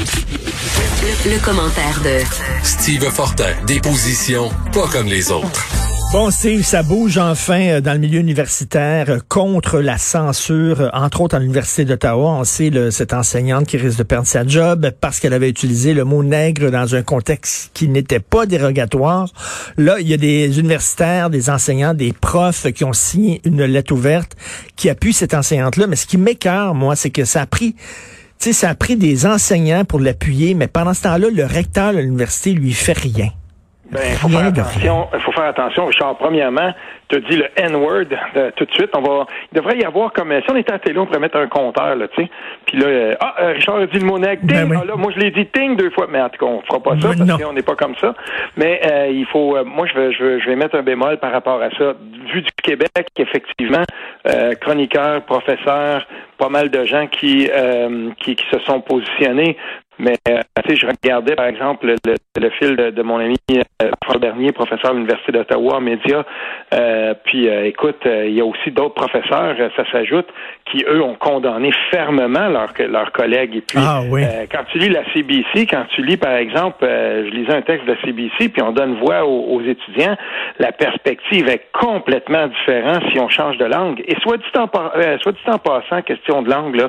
Le, commentaire de Steve Fortin, des positions pas comme les autres. Bon, Steve, ça bouge enfin euh, dans le milieu universitaire euh, contre la censure, euh, entre autres à l'Université d'Ottawa. On sait le, cette enseignante qui risque de perdre sa job parce qu'elle avait utilisé le mot nègre dans un contexte qui n'était pas dérogatoire. Là, il y a des universitaires, des enseignants, des profs qui ont signé une lettre ouverte qui appuie cette enseignante-là. Mais ce qui m'écœure, moi, c'est que ça a pris sais, ça a pris des enseignants pour l'appuyer, mais pendant ce temps-là, le recteur de l'université lui fait rien. Ben, il faut faire attention. Il faut faire attention, Richard. Premièrement, te dis le N-word euh, tout de suite. On va, il devrait y avoir comme si on était à télé, on pourrait mettre un compteur là, tu sais. Puis là, euh, ah, euh, Richard a dit le mot nègre. Ben ah, là, moi je l'ai dit ting deux fois, mais en tout cas, on fera pas ça parce qu'on n'est pas comme ça. Mais il faut, moi je vais, je vais, je vais mettre un bémol par rapport à ça. Vu du Québec, effectivement, chroniqueurs, professeurs, pas mal de gens qui, qui, qui se sont positionnés mais euh, tu sais, je regardais par exemple le, le, fil de, mon ami euh, François Bernier, professeur à l'Université d'Ottawa en médias. Euh, puis euh, écoute, il y a aussi d'autres professeurs, ça s'ajoute, qui eux ont condamné fermement leurs leurs collègues. Et puis ah, oui. quand tu lis la CBC, quand tu lis par exemple, je lisais un texte de la CBC, puis on donne voix aux, aux, étudiants, la perspective est complètement différente si on change de langue. Et soit dit en, soit dit en passant, question de langue là,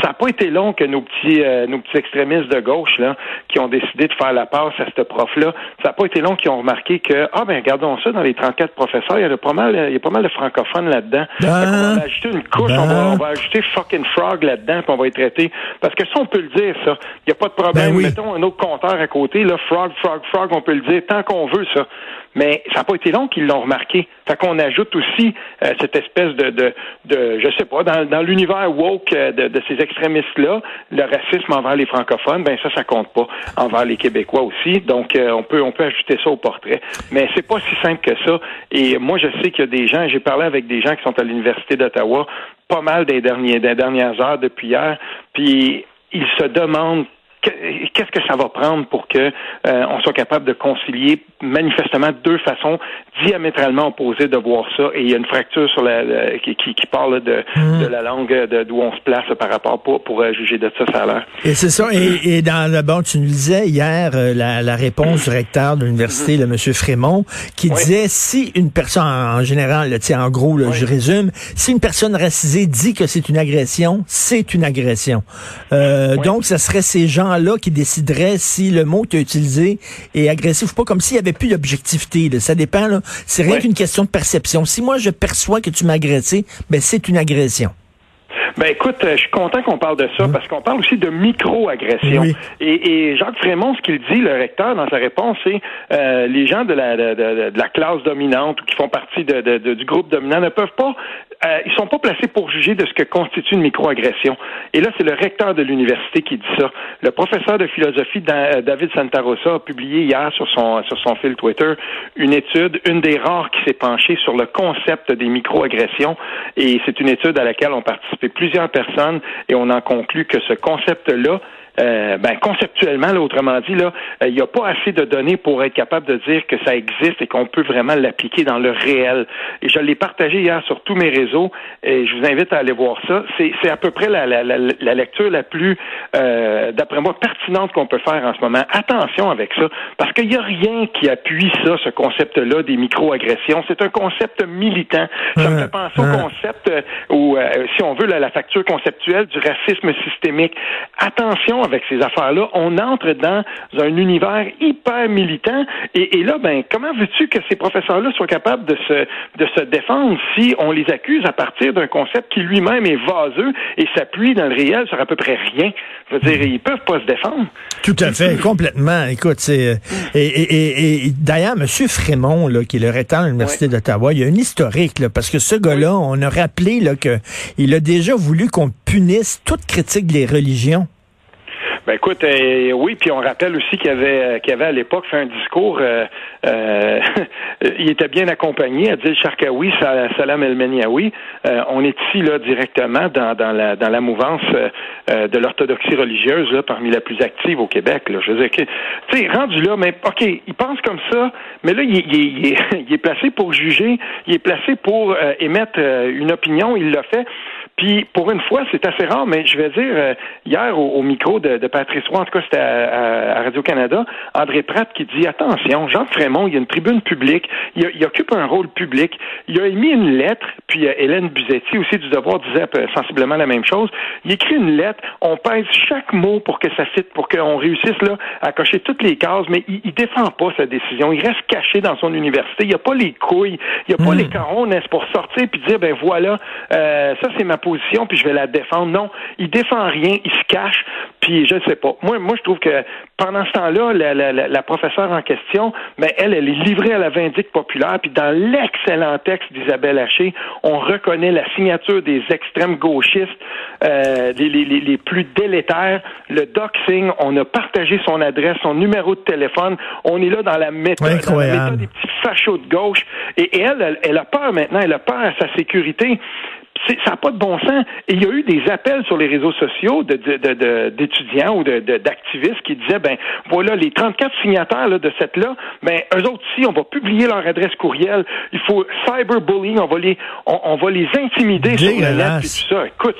ça n'a pas été long que nos petits nos petits extrémistes de gauche là, qui ont décidé de faire la passe à ce prof-là, ça n'a pas été long qu'ils ont remarqué que ah ben regardons ça dans les 34 professeurs, il y a pas mal, il y a pas mal de francophones là-dedans. Ben, on va ajouter une couche, on, va, ben. ajouter fucking frog là-dedans, puis on va y traiter. Parce que ça, on peut le dire, ça. Il n'y a pas de problème. Ben Mettons un autre compteur à côté, là, frog, frog, frog, on peut le dire tant qu'on veut, ça mais ça n'a pas été long qu'ils l'ont remarqué. Fait qu'on ajoute aussi euh, cette espèce de, de, de, je sais pas, dans, dans l'univers woke euh, de, de, ces extrémistes-là, le racisme envers les francophones, ben ça, ça compte pas envers les Québécois aussi. Donc, euh, on peut on peut ajouter ça au portrait. Mais c'est pas si simple que ça. Et moi, je sais qu'il y a des gens, j'ai parlé avec des gens qui sont à l'Université d'Ottawa, pas mal des, derniers, des dernières heures depuis hier, puis ils se demandent qu'est-ce que ça va prendre pour que euh, on soit capable de concilier manifestement deux façons diamétralement opposées de voir ça? Et il y a une fracture sur la, qui, qui, parle de, hmm. de la langue d'où on se place par rapport pour, pour euh, juger de ça ça a. Et c'est ça et, et, dans le bon tu nous disais hier euh, la, la, réponse du recteur de l'université le monsieur Frémont qui disait si une personne en, général le en gros je résume si une personne racisée dit que c'est une agression c'est une agression. Donc ça serait ces gens là qui déciderait si le mot que tu as utilisé est agressif ou pas, comme s'il n'y avait plus d'objectivité. Ça dépend. C'est rien qu'une question de perception. Si moi, je perçois que tu m'as agressé, ben, c'est une agression. Ben écoute, euh, je suis content qu'on parle de ça mmh. parce qu'on parle aussi de micro-agression. Et, et, Jacques Frémont, ce qu'il dit, le recteur, dans sa réponse, c'est euh, les gens de la, de, de, de, la classe dominante ou qui font partie de, du groupe dominant ne peuvent pas, euh, ils sont pas placés pour juger de ce que constitue une micro-agression. Et là, c'est le recteur de l'université qui dit ça. Le professeur de philosophie euh, David Santarossa a publié hier sur son sur son fil Twitter une étude, une des rares qui s'est penchée sur le concept des micro-agressions. Et c'est une étude à laquelle ont participé plus plusieurs personnes et on en conclut que ce concept-là euh, ben, conceptuellement, là, autrement dit, là, euh, il n'y a pas assez de données pour être capable de dire que ça existe et qu'on peut vraiment l'appliquer dans le réel. Et je l'ai partagé hier sur tous mes réseaux et je vous invite à aller voir ça. C'est à peu près la, la, la, la lecture la plus, euh, d'après moi, pertinente qu'on peut faire en ce moment. Attention avec ça, parce qu'il n'y a rien qui appuie ça, ce concept-là des micro-agressions. C'est un concept militant. Ça me fait penser au concept, ou si on veut, la facture conceptuelle du racisme systémique. Attention avec ces affaires-là. On entre dans un univers hyper militant. Et, là, ben, comment veux-tu que ces professeurs-là soient capables de se, de se défendre si on les accuse à partir d'un concept qui lui-même est vaseux et s'appuie dans le réel sur à peu près rien? Je veux dire, ils peuvent pas se défendre. Tout à fait, complètement. Écoute, c'est et, d'ailleurs, M. Frémont, là, qui est le recteur de l'Université d'Ottawa, il y a un historique, là, parce que ce gars-là, on a rappelé qu'il a déjà voulu qu'on punisse toute critique des religions. Ben écoute, euh, oui, puis on rappelle aussi qu'il avait, euh, qu'il avait à l'époque fait un discours. Euh, euh il était bien accompagné. Adil Sharkawi, Salam El Meniaoui. on est ici là directement dans, dans la dans la mouvance de l'orthodoxie religieuse là, parmi la plus active au Québec. Là. Je veux dire, tu sais, rendu là, mais ok, il pense comme ça, mais là, il, il, il, est placé pour juger, il est placé pour émettre une opinion. Il l'a fait Puis pour une fois, c'est assez rare, mais je vais dire, euh, hier au, micro de, Patrice Roy, en tout cas c'était à, Radio-Canada, André Pratt qui dit, attention, Jean Frémont, il y a une tribune publique, il, occupe un rôle public, il a émis une lettre, puis Hélène Buzetti aussi du devoir disait sensiblement la même chose, il écrit une lettre, on pèse chaque mot pour que ça cite, pour qu'on réussisse là à cocher toutes les cases, mais il, il défend pas sa décision, il reste caché dans son université, il n'y a pas les couilles, il n'y a pas hmm. les carones pour sortir puis dire, ben voilà, euh, ça c'est ma position, puis je vais la défendre. Non, il défend rien, il se cache, puis je sais pas. Moi, moi, je trouve que pendant ce temps-là, la, la, la, professeure en question, ben, elle, elle est livrée à la vindicte populaire, puis dans l'excellent texte d'Isabelle Haché, on reconnaît la signature des extrêmes gauchistes, euh, les, les, les, plus délétères, le doxing, on a partagé son adresse, son numéro de téléphone, on est là dans la méthode, dans la méthode des petits fachos de gauche, et, elle, elle, elle a peur maintenant, elle a peur à sa sécurité ça n'a pas de bon sens. Et il y a eu des appels sur les réseaux sociaux d'étudiants ou d'activistes qui disaient, ben voilà, les 34 signataires de cette là, ben eux autres aussi, on va publier leur adresse courriel. Il faut cyberbullying, on va les, on, va les intimider sur la lettre et tout ça. Écoute,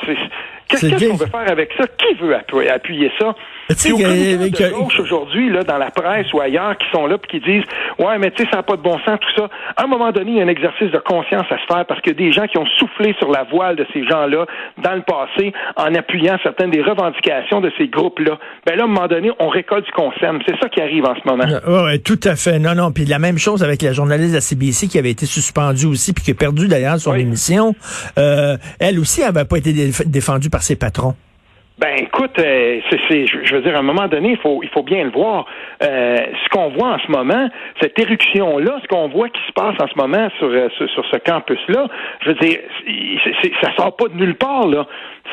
Qu'est-ce qu'on veut faire avec ça? Qui veut appuyer ça? Tu sais, de gauche aujourd'hui, là, dans la presse ou ailleurs, qui sont là puis qui disent Ouais, mais tu sais, ça n'a pas de bon sens, tout ça. À un moment donné, il y a un exercice de conscience à se faire parce que des gens qui ont soufflé sur la voile de ces gens-là dans le passé en appuyant certaines des revendications de ces groupes-là. Ben là, à un moment donné, on récolte du consem. C'est ça qui arrive en ce moment. Oui, tout à fait. Non, non. Puis la même chose avec la journaliste de la CBC qui avait été suspendue aussi puis qui a perdu d'ailleurs son émission. Euh, elle aussi, elle n'avait pas été défendue par ses patrons. Ben écoute, euh, c'est, je veux dire, à un moment donné, il faut, il faut bien le voir. Euh, ce qu'on voit en ce moment, cette éruption-là, ce qu'on voit qui se passe en ce moment sur, euh, sur, ce campus-là, je veux dire, c'est, ça sort pas de nulle part là.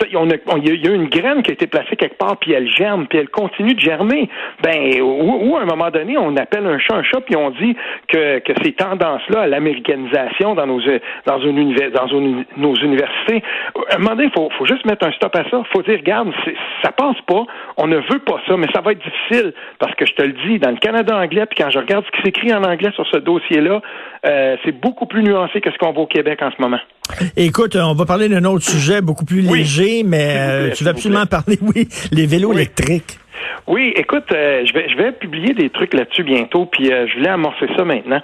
il y a une graine qui a été placée quelque part, puis elle germe, puis elle continue de germer. Ben, ou, à un moment donné, on appelle un chat un chat, puis on dit que, que ces tendances-là à l'américanisation dans nos dans une dans nos universités, à un moment donné, il faut, faut juste mettre un stop à ça. Faut dire, regarde, ça passe pas. On ne veut pas ça, mais ça va être difficile parce que je te le dis, dans le Canada anglais, puis quand je regarde ce qui s'écrit en anglais sur ce dossier-là, euh, c'est beaucoup plus nuancé que ce qu'on voit au Québec en ce moment. Écoute, on va parler d'un autre sujet beaucoup plus léger, mais euh, tu veux absolument parler, oui, les vélos électriques. Oui, écoute, euh, je vais je vais publier des trucs là-dessus bientôt, puis je voulais amorcer ça maintenant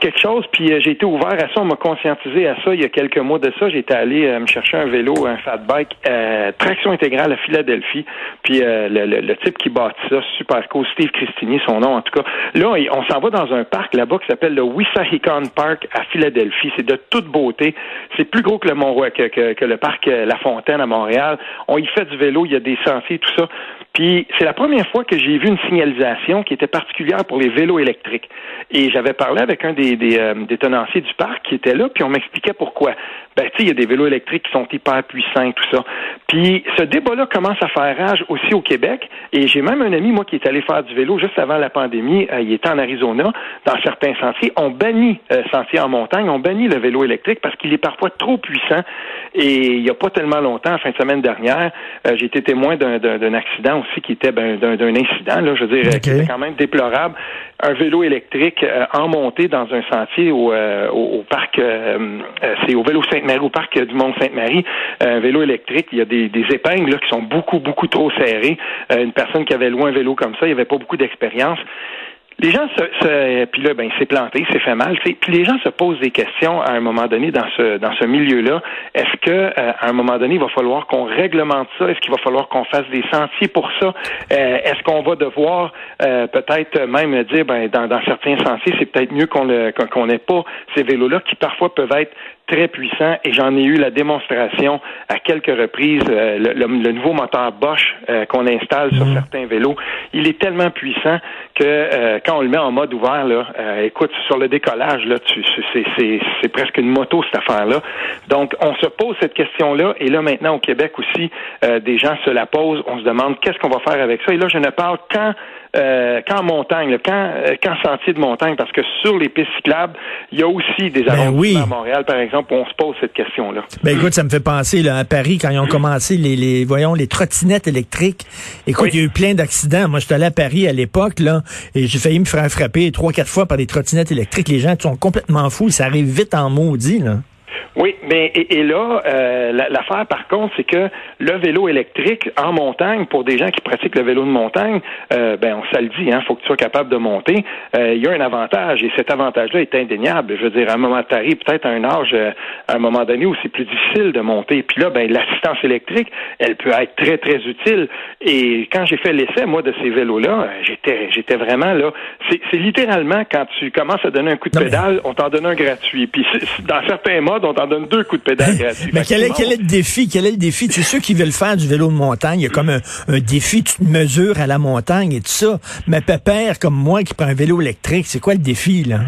quelque chose, puis euh, j'ai été ouvert à ça, on m'a conscientisé à ça il y a quelques mois de ça. J'étais allé euh, me chercher un vélo, un fat bike, euh, traction intégrale à Philadelphie, puis le, type qui bâtit ça, super cool, Steve Christini, son nom en tout cas. Là, on s'en va dans un parc là-bas qui s'appelle le Wissahickon Park à Philadelphie. C'est de toute beauté. C'est plus gros que le Mont que, que, que le parc La Fontaine à Montréal. On y fait du vélo, il y a des sentiers, tout ça. Puis c'est la première fois que j'ai vu une signalisation qui était particulière pour les vélos électriques. Et j'avais parlé avec un des, des, euh, des, tenanciers du parc qui était là, puis on m'expliquait pourquoi. Ben, tu sais, il y a des vélos électriques qui sont hyper puissants, tout ça. Puis ce débat-là commence à faire rage aussi au Québec. Et j'ai même un ami, moi, qui est allé faire du vélo juste avant la pandémie. Euh, il était en Arizona, dans certains sentiers. On bannit euh, sentiers en montagne, on bannit le vélo électrique parce qu'il est parfois trop puissant. Et il n'y a pas tellement longtemps, en fin de semaine dernière, j'ai été témoin d'un accident aussi qui était ben, d'un incident, là, je veux dire, qui était quand même déplorable. Un vélo électrique en montée dans un sentier au, au, parc, c'est au vélo Sainte au parc du Mont-Sainte-Marie, un vélo électrique, il y a des, épingles là, qui sont beaucoup, beaucoup trop serrées. Euh, une personne qui avait loué un vélo comme ça, il n'y avait pas beaucoup d'expérience. Les gens se, puis là, ben, c'est planté, c'est fait mal. Puis les gens se posent des questions à un moment donné dans ce dans ce milieu-là. Est-ce que euh, à un moment donné, il va falloir qu'on réglemente ça? Est-ce qu'il va falloir qu'on fasse des sentiers pour ça? Euh, Est-ce qu'on va devoir peut-être même dire, ben, dans, dans certains sentiers, c'est peut-être mieux qu'on qu'on n'ait pas ces vélos-là qui parfois peuvent être très puissant et j'en ai eu la démonstration à quelques reprises. Euh, le, nouveau moteur Bosch euh, qu'on installe sur mhm. certains vélos, il est tellement puissant que euh, quand on le met en mode ouvert, là, écoute, sur le décollage, là, tu, c'est, c'est, presque une moto cette affaire-là. Donc, on se pose cette question-là et là maintenant au Québec aussi, des gens se la posent. On se demande qu'est-ce qu'on va faire avec ça? Et là, je ne parle qu'en euh, qu'en montagne, quand, quand sentier de montagne, parce que sur les pistes cyclables, il y a aussi des ben arrondissements à Montréal, par exemple, où on se pose cette question-là. Ben écoute, ça me fait penser là, à Paris, quand ils ont commencé les, les voyons, les trottinettes électriques. Écoute, il y a eu plein d'accidents. Moi, j'étais allé à Paris à l'époque, là, et j'ai failli me faire frapper trois, quatre fois par des trottinettes électriques. Les gens sont complètement fous. Ça arrive vite en maudit, là. Oui, mais et, là, euh, l'affaire par contre, c'est que le vélo électrique en montagne, pour des gens qui pratiquent le vélo de montagne, euh, ben on ça le dit, hein, faut que tu sois capable de monter. Euh, il y a un avantage et cet avantage-là est indéniable. Je veux dire, à un moment donné, peut-être à un âge, euh, à un moment donné où c'est plus difficile de monter. Puis là, ben l'assistance électrique, elle peut être très très utile. Et quand j'ai fait l'essai, moi, de ces vélos-là, j'étais j'étais vraiment là. C'est littéralement quand tu commences à donner un coup de pédale, on t'en donne un gratuit. Puis dans certains modes, on t'en donne deux coups de pédale gratuits. Mais quel est, quel est le défi? Quel est le défi? C'est ceux qui veulent faire du vélo de montagne. Il y a comme un, défi, tu te mesures à la montagne et tout ça. Mais pépère, comme moi, qui prend un vélo électrique, c'est quoi le défi, là?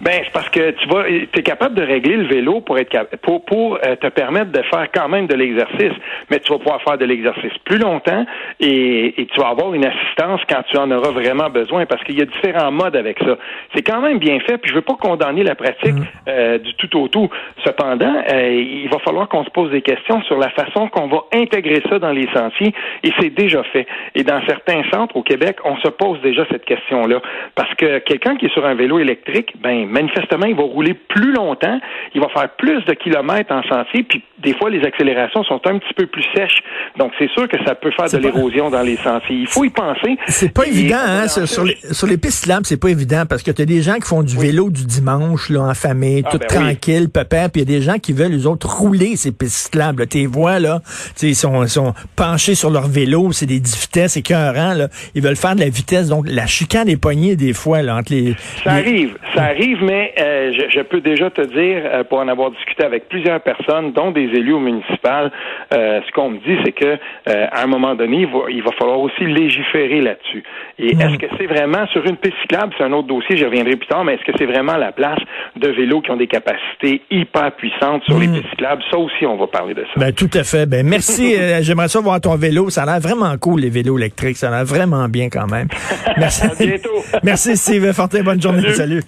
Ben, c'est parce que tu vas, es capable de régler le vélo pour être pour pour euh, te permettre de faire quand même de l'exercice, mais tu vas pouvoir faire de l'exercice plus longtemps et, et, tu vas avoir une assistance quand tu en auras vraiment besoin parce qu'il y a différents modes avec ça. C'est quand même bien fait, puis je veux pas condamner la pratique mm. euh, du tout au tout. Cependant, euh, il va falloir qu'on se pose des questions sur la façon qu'on va intégrer ça dans les sentiers et c'est déjà fait. Et dans certains centres au Québec, on se pose déjà cette question-là parce que quelqu'un qui est sur un vélo électrique, ben manifestement, il va rouler plus longtemps, il va faire plus de kilomètres en sentier, puis des fois, les accélérations sont un petit peu plus sèches. Donc, c'est sûr que ça peut faire de l'érosion dans les sentiers. Il faut y penser. C'est pas évident, hein, sur, les, sur les pistes lames, c'est pas évident, parce que tu as des gens qui font du vélo du dimanche, là, en famille, ah, tout ben tranquille, papa, puis il y a des gens qui veulent, les autres, rouler ces pistes lames. Tes voix, là, ils sont, sont penchés sur leur vélo, c'est des 10 vitesses écœurants, là. Ils veulent faire de la vitesse, donc la chicane est poignée des fois, là, entre les... Ça arrive, ça arrive, mais euh, je, peux déjà te dire, euh, pour en avoir discuté avec plusieurs personnes, dont des élus au municipal, euh, ce qu'on me dit, c'est que à un moment donné, il va, falloir aussi légiférer là-dessus. Et hmm. est-ce que c'est vraiment sur une piste cyclable, c'est un autre dossier, j'y reviendrai plus tard, mais est-ce que c'est vraiment la place de vélos qui ont des capacités hyper puissantes sur les hmm. pistes cyclables? Ça aussi, on va parler de ça. Ben, tout à fait. Ben, merci. J'aimerais ça voir ton vélo. Ça a l'air vraiment cool, les vélos électriques. Ça a l'air vraiment bien quand même. Merci. à bientôt. merci, Steve Fortin. Bonne journée. Salut.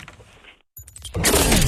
Okay.